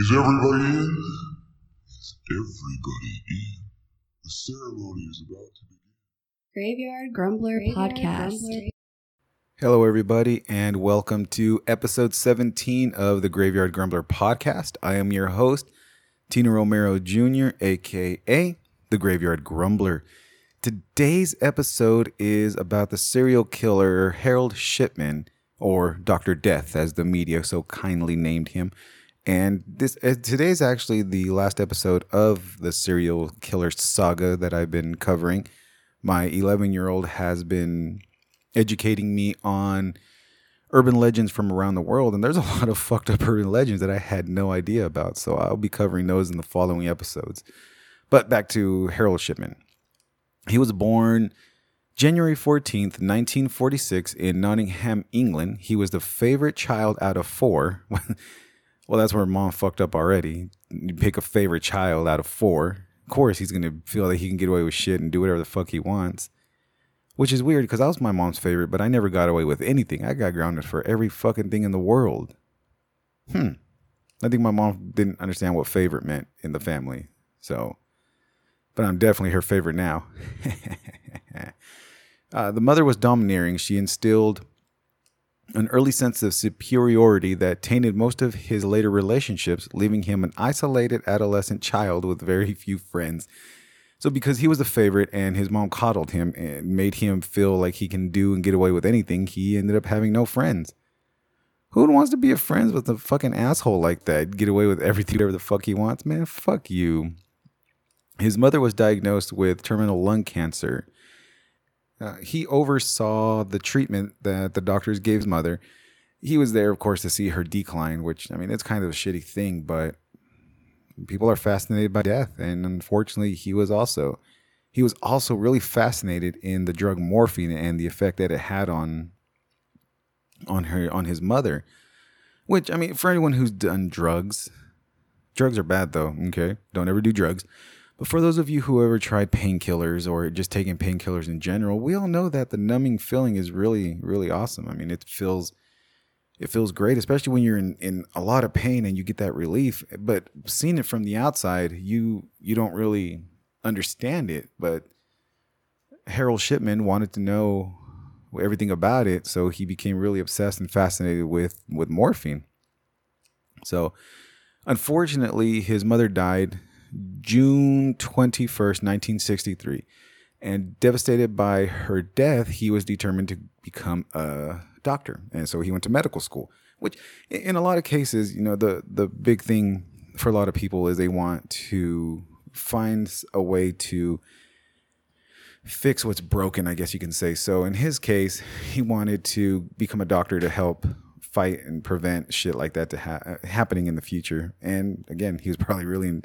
Is everybody in? Is everybody in? The ceremony is about to begin. Graveyard Grumbler Podcast. Hello, everybody, and welcome to episode 17 of the Graveyard Grumbler podcast. I am your host, Tino Romero Jr., aka the Graveyard Grumbler. Today's episode is about the serial killer Harold Shipman, or Dr. Death, as the media so kindly named him. And this uh, today's actually the last episode of the serial killer saga that I've been covering. My 11 year old has been educating me on urban legends from around the world, and there's a lot of fucked up urban legends that I had no idea about. So I'll be covering those in the following episodes. But back to Harold Shipman. He was born January 14th, 1946, in Nottingham, England. He was the favorite child out of four. well, that's where mom fucked up already. You pick a favorite child out of four. Of course, he's to feel that he can get away with shit and do whatever the fuck he wants. Which is weird because I was my mom's favorite, but I never got away with anything. I got grounded for every fucking thing in the world. Hmm. I think my mom didn't understand what favorite meant in the family. So, but I'm definitely her favorite now. uh, the mother was domineering. She instilled an early sense of superiority that tainted most of his later relationships, leaving him an isolated adolescent child with very few friends. So, because he was a favorite and his mom coddled him and made him feel like he can do and get away with anything, he ended up having no friends. Who wants to be a friends with a fucking asshole like that? Get away with everything, whatever the fuck he wants, man. Fuck you. His mother was diagnosed with terminal lung cancer. Uh, he oversaw the treatment that the doctors gave his mother. He was there, of course, to see her decline, which, I mean, it's kind of a shitty thing, but people are fascinated by death. And unfortunately, he was also. He was also really fascinated in the drug morphine and the effect that it had on on her on his mother. Which I mean, for anyone who's done drugs, drugs are bad though. Okay, don't ever do drugs. But for those of you who ever tried painkillers or just taking painkillers in general, we all know that the numbing feeling is really, really awesome. I mean, it feels it feels great, especially when you're in, in a lot of pain and you get that relief. But seeing it from the outside, you you don't really understand it. But Harold Shipman wanted to know everything about it, so he became really obsessed and fascinated with with morphine. So, unfortunately, his mother died June 21st, 1963. And devastated by her death, he was determined to become a doctor. And so he went to medical school, which in a lot of cases, you know, the, the big thing for a lot of people is they want to find a way to fix what's broken, I guess you can say. So in his case, he wanted to become a doctor to help fight and prevent shit like that to ha- happening in the future. And again, he was probably really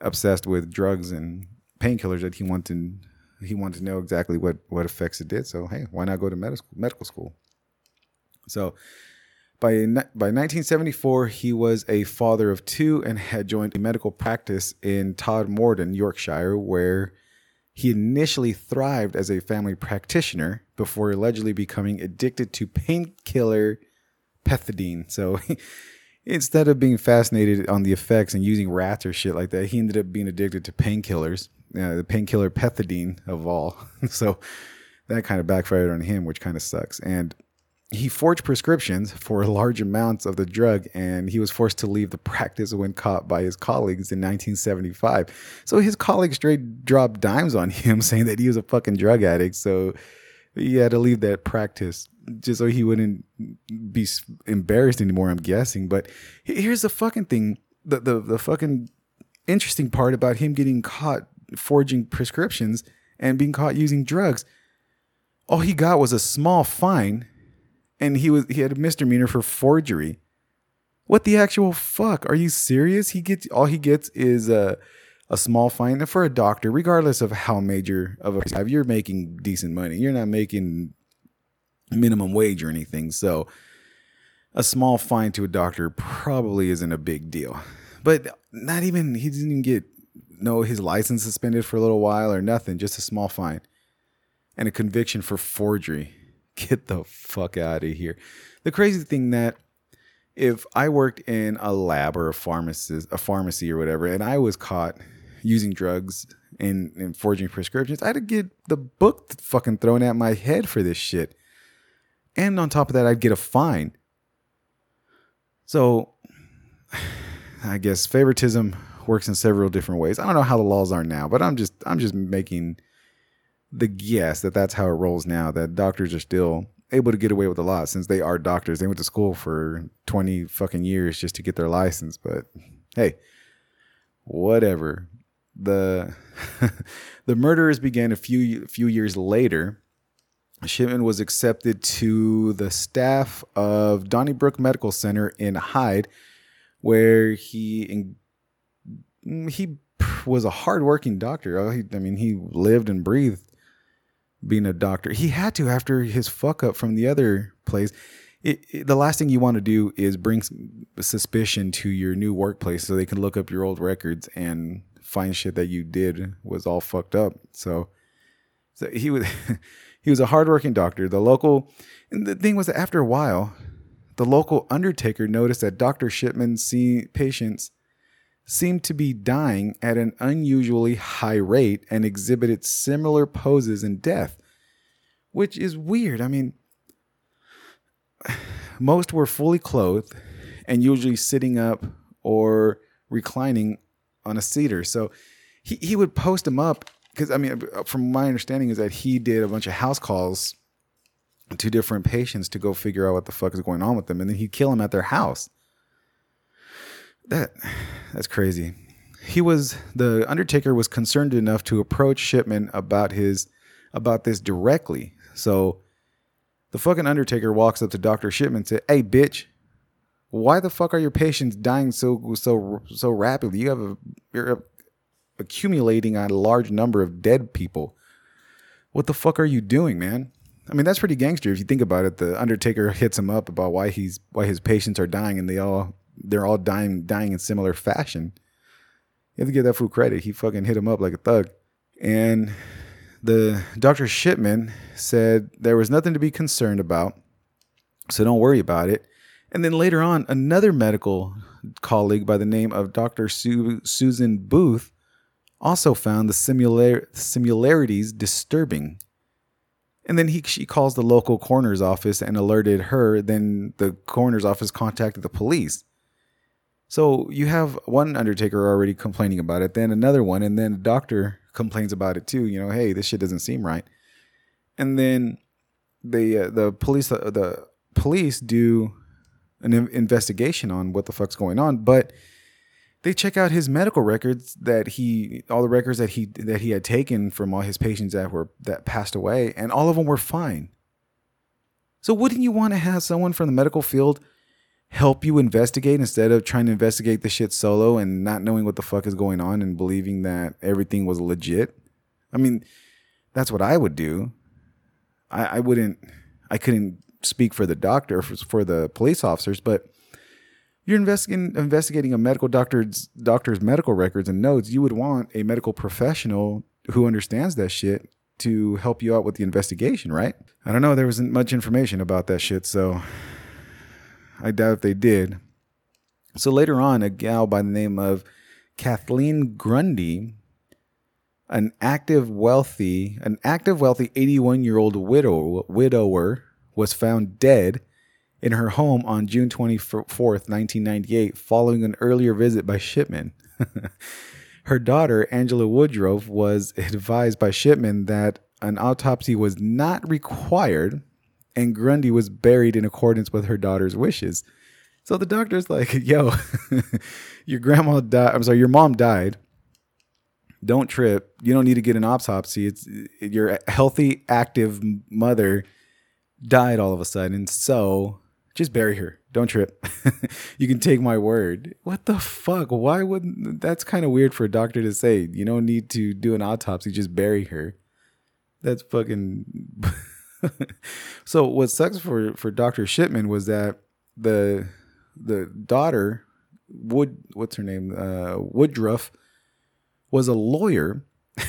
obsessed with drugs and painkillers that he wanted he wanted to know exactly what what effects it did. So hey, why not go to medical medical school? So by by 1974, he was a father of two and had joined a medical practice in Todmorden, Yorkshire, where he initially thrived as a family practitioner before allegedly becoming addicted to painkiller pethidine. So instead of being fascinated on the effects and using rats or shit like that, he ended up being addicted to painkillers, uh, the painkiller pethidine of all. so that kind of backfired on him, which kind of sucks. And he forged prescriptions for large amounts of the drug, and he was forced to leave the practice when caught by his colleagues in 1975. So his colleagues straight dropped dimes on him, saying that he was a fucking drug addict. So he had to leave that practice just so he wouldn't be embarrassed anymore. I'm guessing. But here's the fucking thing: the the the fucking interesting part about him getting caught forging prescriptions and being caught using drugs. All he got was a small fine, and he was he had a misdemeanor for forgery. What the actual fuck? Are you serious? He gets all he gets is a a small fine for a doctor, regardless of how major of a you're making decent money, you're not making minimum wage or anything. So a small fine to a doctor probably isn't a big deal. But not even he didn't even get no his license suspended for a little while or nothing, just a small fine. And a conviction for forgery. Get the fuck out of here. The crazy thing that if I worked in a lab or a pharmacist, a pharmacy or whatever, and I was caught using drugs and, and forging prescriptions, I'd get the book fucking thrown at my head for this shit. And on top of that, I'd get a fine. So I guess favoritism works in several different ways. I don't know how the laws are now, but I'm just I'm just making the guess that that's how it rolls now. That doctors are still able to get away with a lot since they are doctors. They went to school for 20 fucking years just to get their license, but hey, whatever. The the murders began a few few years later. Shipman was accepted to the staff of Donneybrook Medical Center in Hyde, where he mm, he was a hardworking doctor. Oh, I mean, he lived and breathed being a doctor. He had to after his fuck up from the other place. It, it, the last thing you want to do is bring suspicion to your new workplace so they can look up your old records and find shit that you did was all fucked up. So, so he was he was a hardworking doctor. The local and the thing was that after a while, the local undertaker noticed that Dr. Shipman's patients seemed to be dying at an unusually high rate and exhibited similar poses in death, which is weird. I mean, most were fully clothed and usually sitting up or reclining on a seater. So he, he would post them up because, I mean, from my understanding, is that he did a bunch of house calls to different patients to go figure out what the fuck is going on with them. And then he'd kill them at their house. That that's crazy. He was the Undertaker was concerned enough to approach Shipman about his about this directly. So the fucking Undertaker walks up to Doctor Shipman and said, "Hey, bitch, why the fuck are your patients dying so so so rapidly? You have a you're accumulating a large number of dead people. What the fuck are you doing, man?" I mean, that's pretty gangster if you think about it. The Undertaker hits him up about why he's why his patients are dying, and they all they're all dying dying in similar fashion. You have to give that fool credit. He fucking hit him up like a thug. And the Dr. Shipman said there was nothing to be concerned about. So don't worry about it. And then later on, another medical colleague by the name of Dr. Su- Susan Booth also found the similar- similarities disturbing. And then he she calls the local coroner's office and alerted her. Then the coroner's office contacted the police. So you have one undertaker already complaining about it, then another one, and then a doctor complains about it too. You know, hey, this shit doesn't seem right. And then the uh, the police uh, the police do an investigation on what the fuck's going on, but they check out his medical records that he all the records that he that he had taken from all his patients that were that passed away, and all of them were fine. So wouldn't you want to have someone from the medical field help you investigate instead of trying to investigate the shit solo and not knowing what the fuck is going on and believing that everything was legit. I mean, that's what I would do. I, I wouldn't, I couldn't speak for the doctor, for, for the police officers, but you're investigating investigating a medical doctor's doctor's medical records and notes. You would want a medical professional who understands that shit to help you out with the investigation, right? I don't know. There wasn't much information about that shit, so I doubt if they did. So later on, a gal by the name of Kathleen Grundy, an active, wealthy, an active, wealthy 81 year old widow, widower, was found dead in her home on June 24th, 1998, following an earlier visit by Shipman. her daughter, Angela Woodruff, was advised by Shipman that an autopsy was not required and Grundy was buried in accordance with her daughter's wishes. So the doctor's like, yo, your grandma died. I'm sorry, your mom died. Don't trip. You don't need to get an autopsy. It's your healthy, active mother died all of a sudden. So just bury her. Don't trip. you can take my word. What the fuck? Why wouldn't that's kind of weird for a doctor to say? You don't need to do an autopsy, just bury her. That's fucking so what sucks for for Dr. Shipman was that the the daughter Wood what's her name uh, Woodruff was a lawyer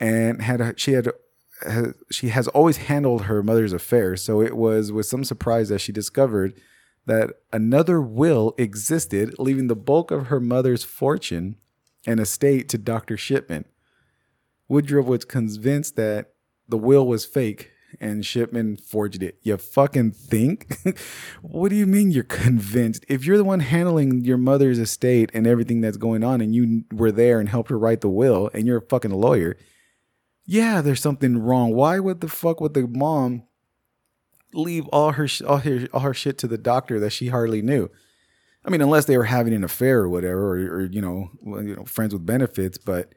and had she had she has always handled her mother's affairs. So it was with some surprise that she discovered that another will existed, leaving the bulk of her mother's fortune and estate to Dr. Shipman. Woodruff was convinced that the will was fake and Shipman forged it. You fucking think? what do you mean you're convinced? If you're the one handling your mother's estate and everything that's going on and you were there and helped her write the will and you're a fucking lawyer, yeah, there's something wrong. Why would the fuck would the mom leave all her all her all her shit to the doctor that she hardly knew? I mean, unless they were having an affair or whatever, or, or you know, you know, friends with benefits, but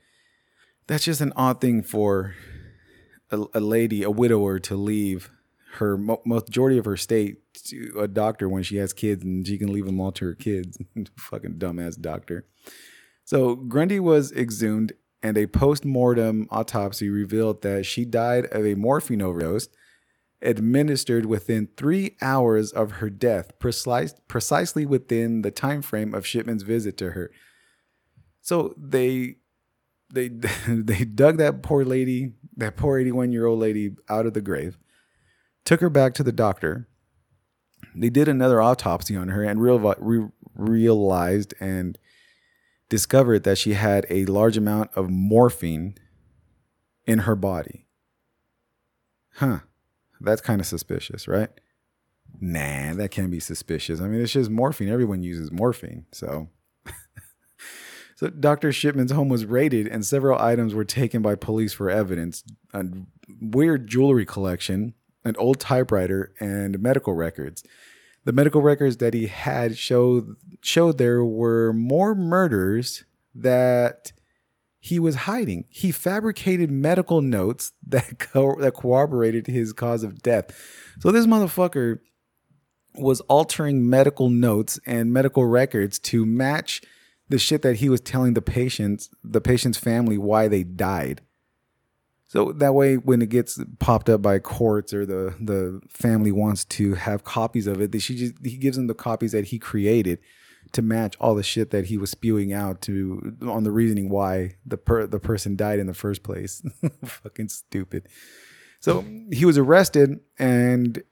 that's just an odd thing for a, a lady, a widower, to leave her majority of her state to a doctor when she has kids, and she can leave them all to her kids. Fucking dumbass doctor. So Grundy was exhumed, and a post-mortem autopsy revealed that she died of a morphine overdose administered within three hours of her death, precise, precisely within the time frame of Shipman's visit to her. So they they they dug that poor lady, that poor 81 year old lady, out of the grave, took her back to the doctor. They did another autopsy on her and real, re, realized and discovered that she had a large amount of morphine in her body. Huh. That's kind of suspicious, right? Nah, that can't be suspicious. I mean, it's just morphine. Everyone uses morphine. So so Dr. Shipman's home was raided and several items were taken by police for evidence. A weird jewelry collection, an old typewriter, and medical records. The medical records that he had showed showed there were more murders that he was hiding. He fabricated medical notes that co- that corroborated his cause of death. So this motherfucker was altering medical notes and medical records to match the shit that he was telling the patients, the patient's family, why they died. So that way, when it gets popped up by courts or the the family wants to have copies of it, she just he gives them the copies that he created to match all the shit that he was spewing out to on the reasoning why the per, the person died in the first place. Fucking stupid. So he was arrested and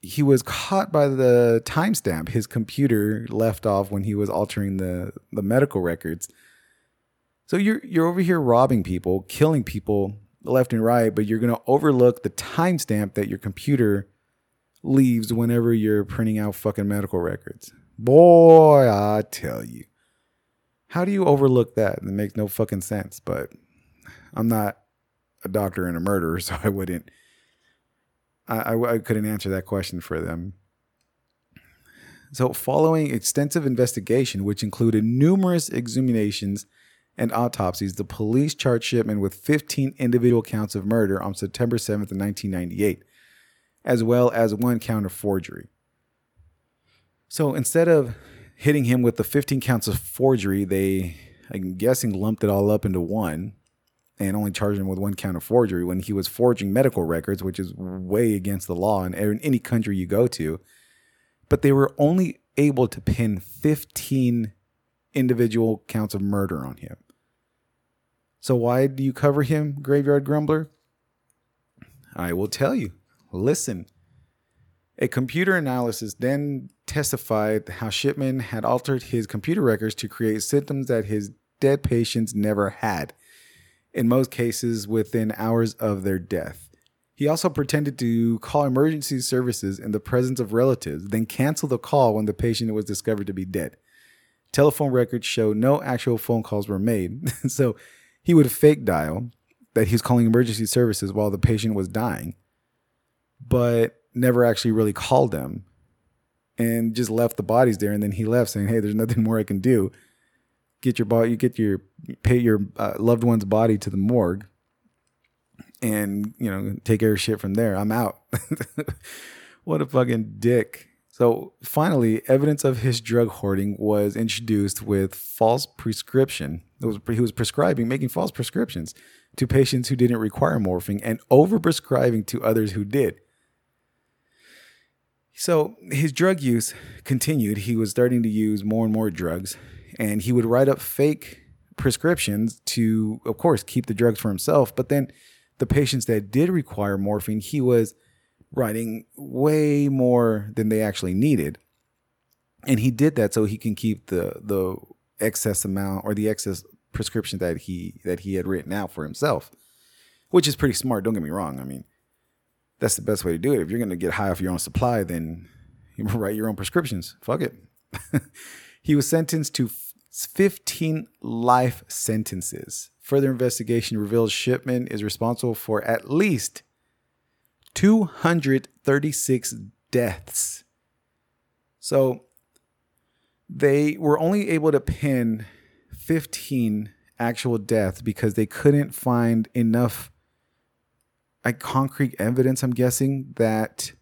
he was caught by the timestamp his computer left off when he was altering the, the medical records. So you're you're over here robbing people, killing people left and right, but you're gonna overlook the timestamp that your computer leaves whenever you're printing out fucking medical records. Boy, I tell you. How do you overlook that? It makes no fucking sense, but I'm not a doctor and a murderer, so I wouldn't I, I, couldn't answer that question for them. So, following extensive investigation, which included numerous exhumations and autopsies, the police charged Shipman with 15 individual counts of murder on September 7th, 1998, as well as one count of forgery. So, instead of hitting him with the 15 counts of forgery, they, I'm guessing, lumped it all up into one and only charged him with one count of forgery when he was forging medical records, which is way against the law in any country you go to. But they were only able to pin 15 individual counts of murder on him. So, why do you cover him, Graveyard Grumbler? I will tell you. Listen. A computer analysis then testified how Shipman had altered his computer records to create symptoms that his dead patients never had in most cases within hours of their death. He also pretended to call emergency services in the presence of relatives, then cancel the call when the patient was discovered to be dead. Telephone records show no actual phone calls were made, so he would fake dial that he was calling emergency services while the patient was dying, but never actually really called them and just left the bodies there. And then he left saying, Hey, there's nothing more I can do get your body, you get your pay your uh, loved one's body to the morgue, and you know take care of shit from there. I'm out. what a fucking dick. So finally, evidence of his drug hoarding was introduced with false prescription. Was he was prescribing, making false prescriptions to patients who didn't require morphine and overprescribing to others who did. So his drug use continued. He was starting to use more and more drugs and he would write up fake prescriptions to, of course, keep the drugs for himself. But then the patients that did require morphine, he was writing way more than they actually needed. and he did that so he can keep the the excess amount or the excess prescription that he that he had written out for himself, which is pretty smart. Don't get me wrong. I mean, that's the best way to do it. If you're going to get high off your own supply, then you write your own prescriptions. Fuck it. he was sentenced to 15 life sentences. Further investigation reveals Shipman is responsible for at least 236 deaths. So they were only able to pin 15 actual deaths because they couldn't find enough like concrete evidence i'm guessing that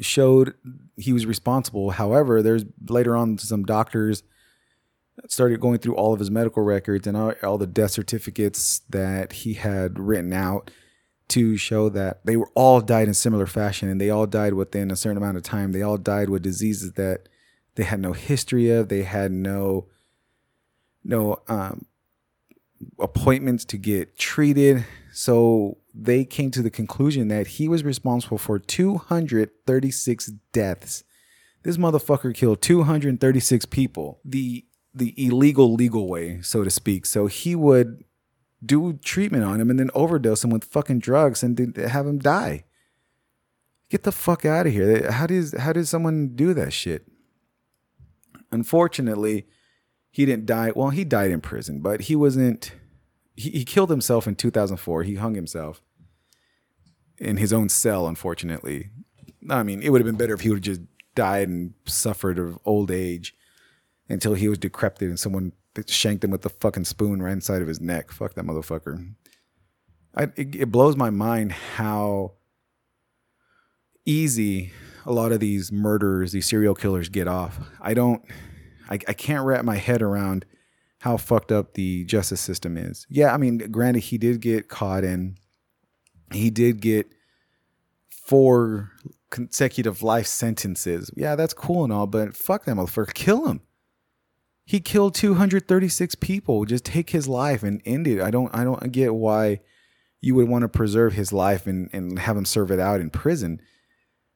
showed he was responsible however there's later on some doctors started going through all of his medical records and all, all the death certificates that he had written out to show that they were all died in similar fashion and they all died within a certain amount of time. They all died with diseases that they had no history of. They had no no um, appointments to get treated. So they came to the conclusion that he was responsible for 236 deaths. This motherfucker killed 236 people the the illegal legal way so to speak. So he would do treatment on him and then overdose him with fucking drugs and have him die get the fuck out of here how does how does someone do that shit Unfortunately, he didn't die. Well, he died in prison, but he wasn't. He, he killed himself in 2004. He hung himself in his own cell, unfortunately. I mean, it would have been better if he would have just died and suffered of old age until he was decrepit and someone shanked him with the fucking spoon right inside of his neck. Fuck that motherfucker. I, it, it blows my mind how easy a lot of these murderers, these serial killers get off. I don't, I, I can't wrap my head around how fucked up the justice system is. Yeah, I mean, granted, he did get caught in, he did get four consecutive life sentences. Yeah, that's cool and all, but fuck that motherfucker. Kill him. He killed 236 people. Just take his life and end it. I don't I don't get why you would want to preserve his life and, and have him serve it out in prison.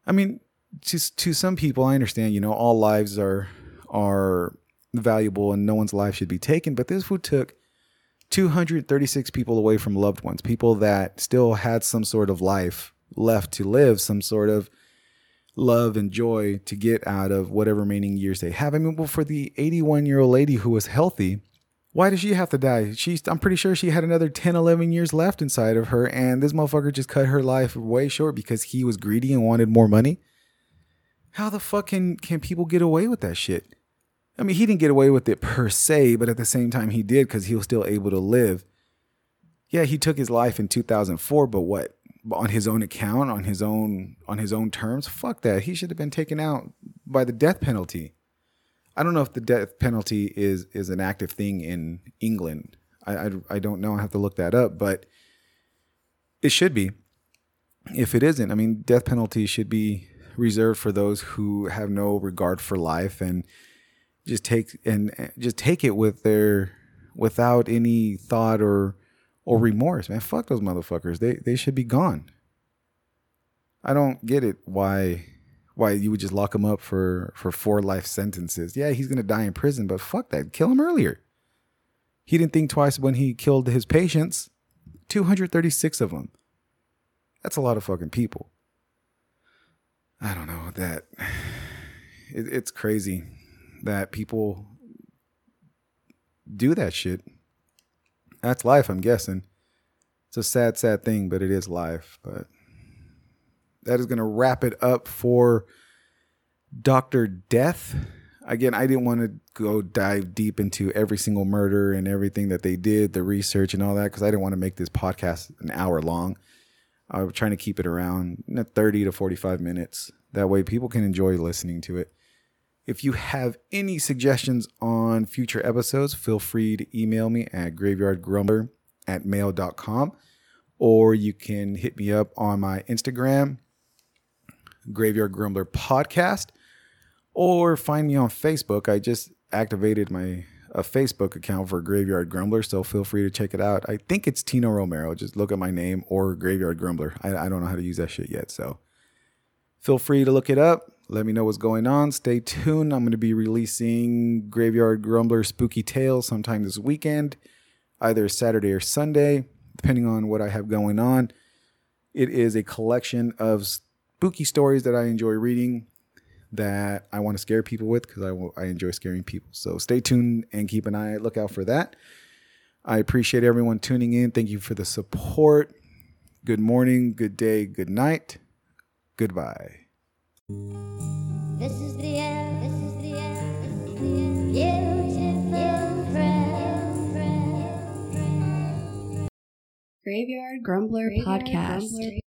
I mean, to to some people, I understand. You know, all lives are are valuable, and no one's life should be taken. But this food took 236 people away from loved ones, people that still had some sort of life left to live, some sort of love and joy to get out of whatever remaining years they have. I mean, well, for the 81 year old lady who was healthy, why does she have to die? She's I'm pretty sure she had another 10, 11 years left inside of her, and this motherfucker just cut her life way short because he was greedy and wanted more money. How the fuck can, can people get away with that shit? I mean, he didn't get away with it per se, but at the same time, he did because he was still able to live. Yeah, he took his life in 2004, but what? On his own account, on his own, on his own terms. Fuck that. He should have been taken out by the death penalty. I don't know if the death penalty is is an active thing in England. I, I, I don't know. I have to look that up, but it should be. If it isn't, I mean, death penalty should be reserved for those who have no regard for life and just take and just take it with their without any thought or or remorse. Man, fuck those motherfuckers. They they should be gone. I don't get it why why you would just lock him up for for four life sentences. Yeah, he's gonna die in prison, but fuck that. Kill him earlier. He didn't think twice when he killed his patients. 236 of them. That's a lot of fucking people. I don't know that it, it's crazy that people do that shit. That's life, I'm guessing. It's a sad, sad thing, but it is life. But that is going to wrap it up for Dr. Death. Again, I didn't want to go dive deep into every single murder and everything that they did, the research and all that, because I didn't want to make this podcast an hour long. I'm trying to keep it around 30 to 45 minutes. That way people can enjoy listening to it. If you have any suggestions on future episodes, feel free to email me at graveyardgrumbler at mail.com or you can hit me up on my Instagram, Graveyard Grumbler Podcast, or find me on Facebook. I just activated my a Facebook account for Graveyard Grumbler, so feel free to check it out. I think it's Tino Romero. Just look at my name or Graveyard Grumbler. I, I don't know how to use that shit yet, so feel free to look it up. Let me know what's going on. Stay tuned. I'm going to be releasing Graveyard Grumbler Spooky Tales sometime this weekend, either Saturday or Sunday, depending on what I have going on. It is a collection of spooky stories that I enjoy reading that I want to scare people with because I, I enjoy scaring people. So stay tuned and keep an eye look out for that. I appreciate everyone tuning in. Thank you for the support. Good morning, good day, good night. Goodbye. This is the end. This is the end. This is the end. Beautiful friend. Graveyard Grumbler Podcast.